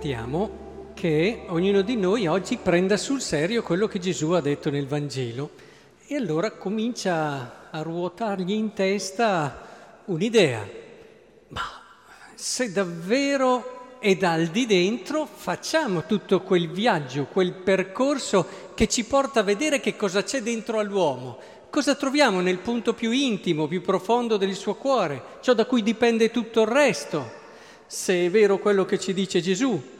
mettiamo che ognuno di noi oggi prenda sul serio quello che Gesù ha detto nel Vangelo. E allora comincia a ruotargli in testa un'idea. Ma se davvero è dal di dentro facciamo tutto quel viaggio, quel percorso che ci porta a vedere che cosa c'è dentro all'uomo, cosa troviamo nel punto più intimo, più profondo del suo cuore, ciò da cui dipende tutto il resto. Se è vero quello che ci dice Gesù,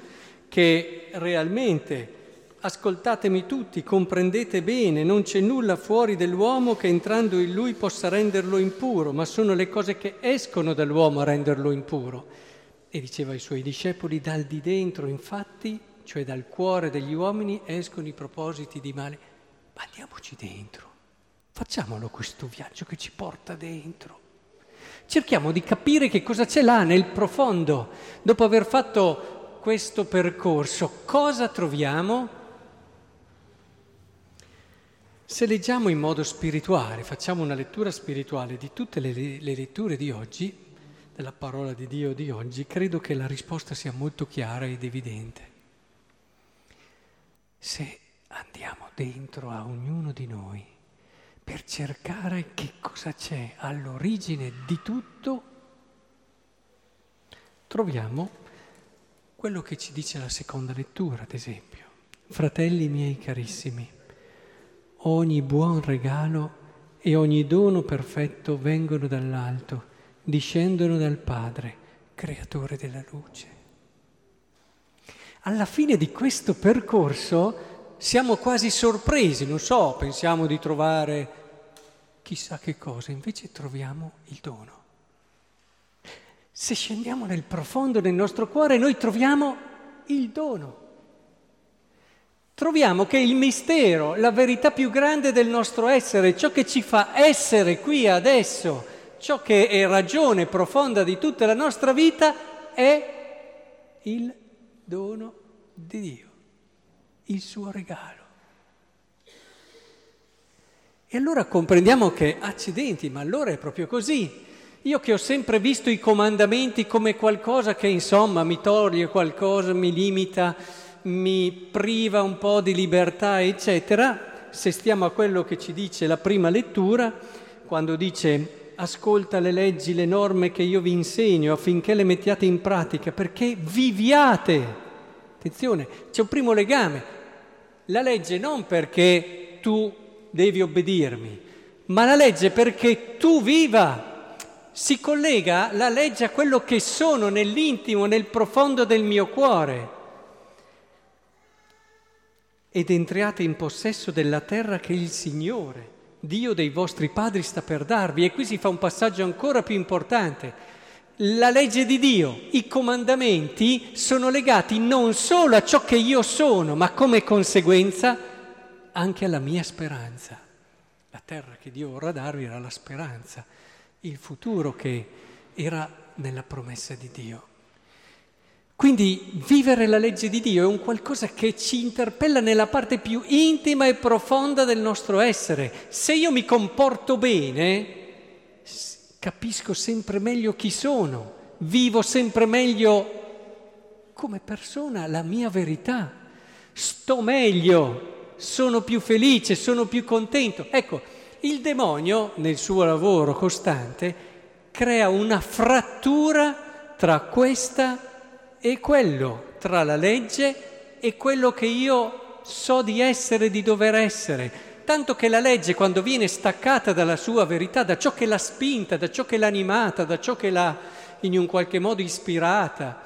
che realmente ascoltatemi tutti, comprendete bene, non c'è nulla fuori dell'uomo che entrando in lui possa renderlo impuro, ma sono le cose che escono dall'uomo a renderlo impuro. E diceva ai suoi discepoli, dal di dentro infatti, cioè dal cuore degli uomini, escono i propositi di male. Ma andiamoci dentro, facciamolo questo viaggio che ci porta dentro. Cerchiamo di capire che cosa c'è là nel profondo. Dopo aver fatto questo percorso, cosa troviamo? Se leggiamo in modo spirituale, facciamo una lettura spirituale di tutte le, le letture di oggi, della parola di Dio di oggi, credo che la risposta sia molto chiara ed evidente. Se andiamo dentro a ognuno di noi, per cercare che cosa c'è all'origine di tutto, troviamo quello che ci dice la seconda lettura, ad esempio. Fratelli miei carissimi, ogni buon regalo e ogni dono perfetto vengono dall'alto, discendono dal Padre, creatore della luce. Alla fine di questo percorso siamo quasi sorpresi, non so, pensiamo di trovare chissà che cosa, invece troviamo il dono. Se scendiamo nel profondo del nostro cuore, noi troviamo il dono. Troviamo che il mistero, la verità più grande del nostro essere, ciò che ci fa essere qui adesso, ciò che è ragione profonda di tutta la nostra vita, è il dono di Dio, il suo regalo. E allora comprendiamo che, accidenti, ma allora è proprio così. Io che ho sempre visto i comandamenti come qualcosa che insomma mi toglie qualcosa, mi limita, mi priva un po' di libertà, eccetera, se stiamo a quello che ci dice la prima lettura, quando dice ascolta le leggi, le norme che io vi insegno affinché le mettiate in pratica, perché viviate. Attenzione, c'è un primo legame. La legge non perché tu devi obbedirmi, ma la legge perché tu viva. Si collega la legge a quello che sono nell'intimo, nel profondo del mio cuore. Ed entriate in possesso della terra che il Signore, Dio dei vostri padri, sta per darvi. E qui si fa un passaggio ancora più importante. La legge di Dio, i comandamenti sono legati non solo a ciò che io sono, ma come conseguenza anche alla mia speranza. La terra che Dio vorrà darvi era la speranza, il futuro che era nella promessa di Dio. Quindi vivere la legge di Dio è un qualcosa che ci interpella nella parte più intima e profonda del nostro essere. Se io mi comporto bene, capisco sempre meglio chi sono, vivo sempre meglio come persona la mia verità, sto meglio sono più felice, sono più contento. Ecco, il demonio nel suo lavoro costante crea una frattura tra questa e quello, tra la legge e quello che io so di essere, di dover essere. Tanto che la legge, quando viene staccata dalla sua verità, da ciò che l'ha spinta, da ciò che l'ha animata, da ciò che l'ha in un qualche modo ispirata,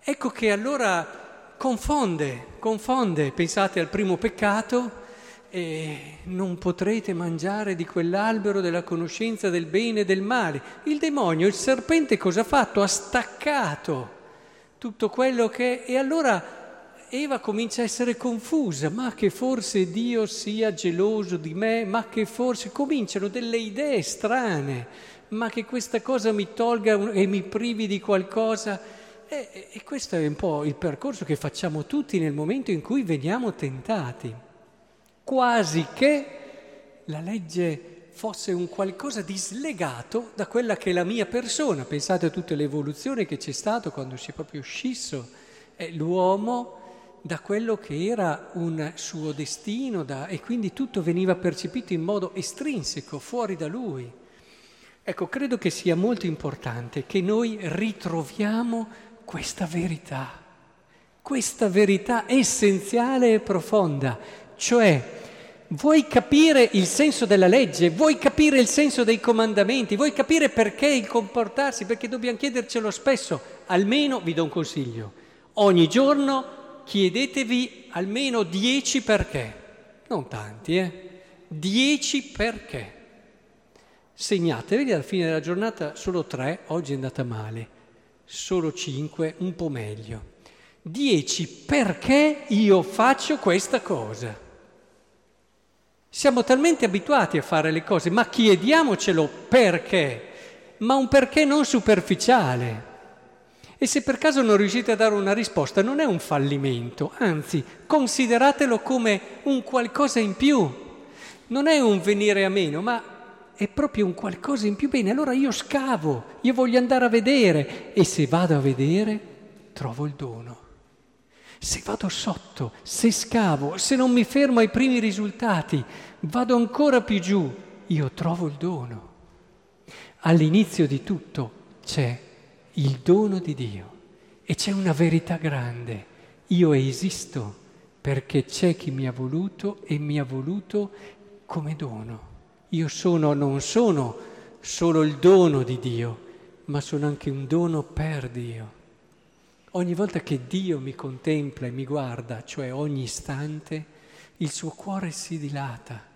ecco che allora confonde, confonde. Pensate al primo peccato e non potrete mangiare di quell'albero della conoscenza del bene e del male. Il demonio, il serpente cosa ha fatto? Ha staccato tutto quello che... E allora Eva comincia a essere confusa, ma che forse Dio sia geloso di me, ma che forse cominciano delle idee strane, ma che questa cosa mi tolga e mi privi di qualcosa. E, e, questo è un po' il percorso che facciamo tutti nel momento in cui veniamo tentati, quasi che la legge fosse un qualcosa di slegato da quella che è la mia persona. Pensate a tutta l'evoluzione che c'è stato quando si è proprio scisso è l'uomo da quello che era un suo destino da, e quindi tutto veniva percepito in modo estrinseco, fuori da lui. Ecco, credo che sia molto importante che noi ritroviamo questa verità, questa verità essenziale e profonda, cioè vuoi capire il senso della legge, vuoi capire il senso dei comandamenti, vuoi capire perché il comportarsi, perché dobbiamo chiedercelo spesso, almeno vi do un consiglio, ogni giorno chiedetevi almeno dieci perché, non tanti, eh? Dieci perché. Segnatevi alla fine della giornata solo tre, oggi è andata male, solo cinque, un po' meglio. Dieci perché io faccio questa cosa. Siamo talmente abituati a fare le cose, ma chiediamocelo perché, ma un perché non superficiale. E se per caso non riuscite a dare una risposta, non è un fallimento, anzi, consideratelo come un qualcosa in più. Non è un venire a meno, ma è proprio un qualcosa in più. Bene, allora io scavo, io voglio andare a vedere e se vado a vedere trovo il dono. Se vado sotto, se scavo, se non mi fermo ai primi risultati, vado ancora più giù, io trovo il dono. All'inizio di tutto c'è il dono di Dio. E c'è una verità grande. Io esisto perché c'è chi mi ha voluto e mi ha voluto come dono. Io sono, non sono solo il dono di Dio, ma sono anche un dono per Dio. Ogni volta che Dio mi contempla e mi guarda, cioè ogni istante, il suo cuore si dilata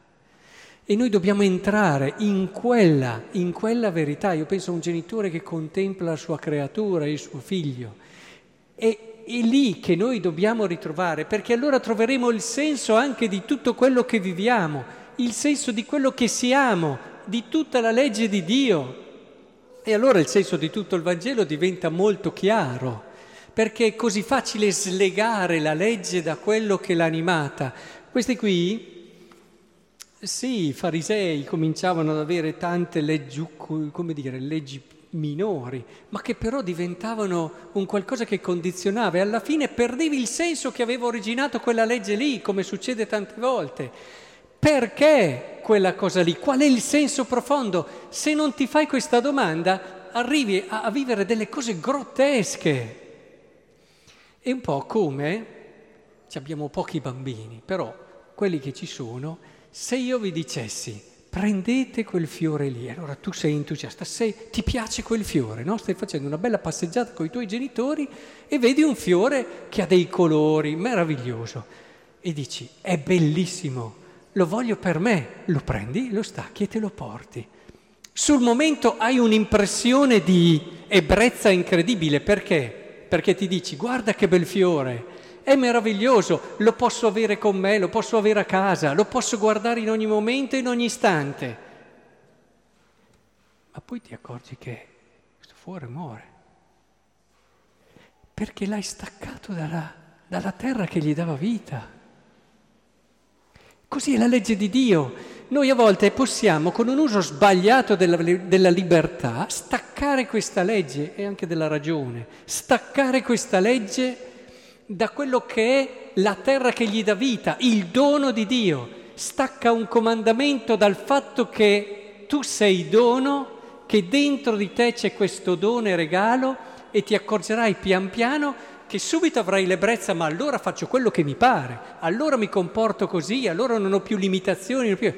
e noi dobbiamo entrare in quella, in quella verità. Io penso a un genitore che contempla la sua creatura, il suo figlio. E è lì che noi dobbiamo ritrovare, perché allora troveremo il senso anche di tutto quello che viviamo, il senso di quello che siamo, di tutta la legge di Dio. E allora il senso di tutto il Vangelo diventa molto chiaro, perché è così facile slegare la legge da quello che l'ha animata. Questi qui sì, i farisei cominciavano ad avere tante leggi, dire, leggi minori, ma che però diventavano un qualcosa che condizionava e alla fine perdevi il senso che aveva originato quella legge lì, come succede tante volte. Perché quella cosa lì? Qual è il senso profondo? Se non ti fai questa domanda, arrivi a vivere delle cose grottesche. È un po' come, abbiamo pochi bambini, però quelli che ci sono, se io vi dicessi prendete quel fiore lì, allora tu sei entusiasta, sei, ti piace quel fiore, no? stai facendo una bella passeggiata con i tuoi genitori e vedi un fiore che ha dei colori, meraviglioso, e dici è bellissimo, lo voglio per me, lo prendi, lo stacchi e te lo porti. Sul momento hai un'impressione di ebbrezza incredibile, perché? Perché ti dici guarda che bel fiore, è meraviglioso, lo posso avere con me, lo posso avere a casa, lo posso guardare in ogni momento in ogni istante. Ma poi ti accorgi che questo fuori muore, perché l'hai staccato dalla, dalla terra che gli dava vita. Così è la legge di Dio. Noi a volte possiamo, con un uso sbagliato della, della, libertà, staccare questa legge e anche della ragione, staccare questa legge da quello che è la terra che gli dà vita, il dono di Dio. Stacca un comandamento dal fatto che tu sei dono, che dentro di te c'è questo dono e regalo e ti accorgerai pian piano che subito avrai l'ebbrezza, ma allora faccio quello che mi pare, allora mi comporto così, allora non ho più limitazioni, non ho più...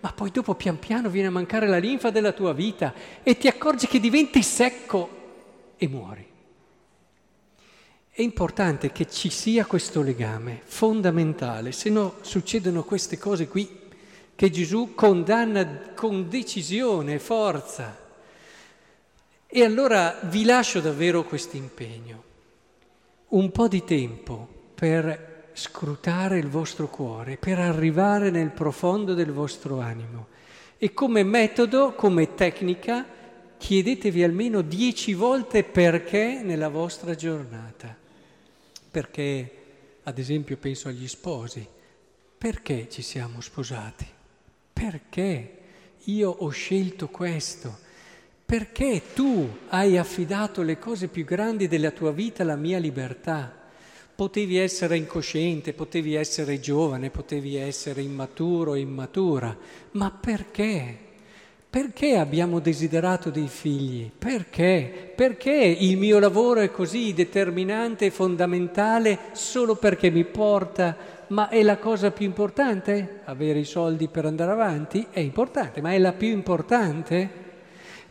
ma poi dopo pian piano viene a mancare la linfa della tua vita e ti accorgi che diventi secco e muori. È importante che ci sia questo legame fondamentale, se no succedono queste cose qui che Gesù condanna con decisione e forza. E allora vi lascio davvero questo impegno, un po' di tempo per scrutare il vostro cuore, per arrivare nel profondo del vostro animo. E come metodo, come tecnica, chiedetevi almeno dieci volte perché nella vostra giornata perché, ad esempio, penso agli sposi, perché ci siamo sposati? Perché io ho scelto questo? Perché tu hai affidato le cose più grandi della tua vita alla mia libertà? Potevi essere incosciente, potevi essere giovane, potevi essere immaturo immatura, ma perché? Perché abbiamo desiderato dei figli? Perché? Perché il mio lavoro è così determinante e fondamentale solo perché mi porta, ma è la cosa più importante? Avere i soldi per andare avanti? È importante, ma è la più importante?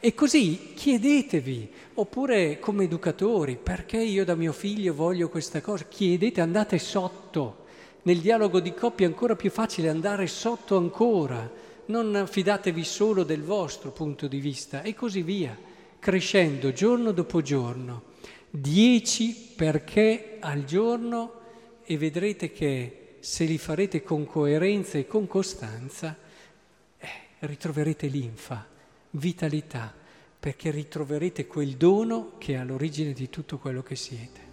E così chiedetevi, oppure come educatori, perché io da mio figlio voglio questa cosa? Chiedete, andate sotto. Nel dialogo di coppia è ancora più facile andare sotto ancora. Non fidatevi solo del vostro punto di vista e così via, crescendo giorno dopo giorno. Dieci perché al giorno e vedrete che se li farete con coerenza e con costanza, eh, ritroverete linfa vitalità, perché ritroverete quel dono che è all'origine di tutto quello che siete.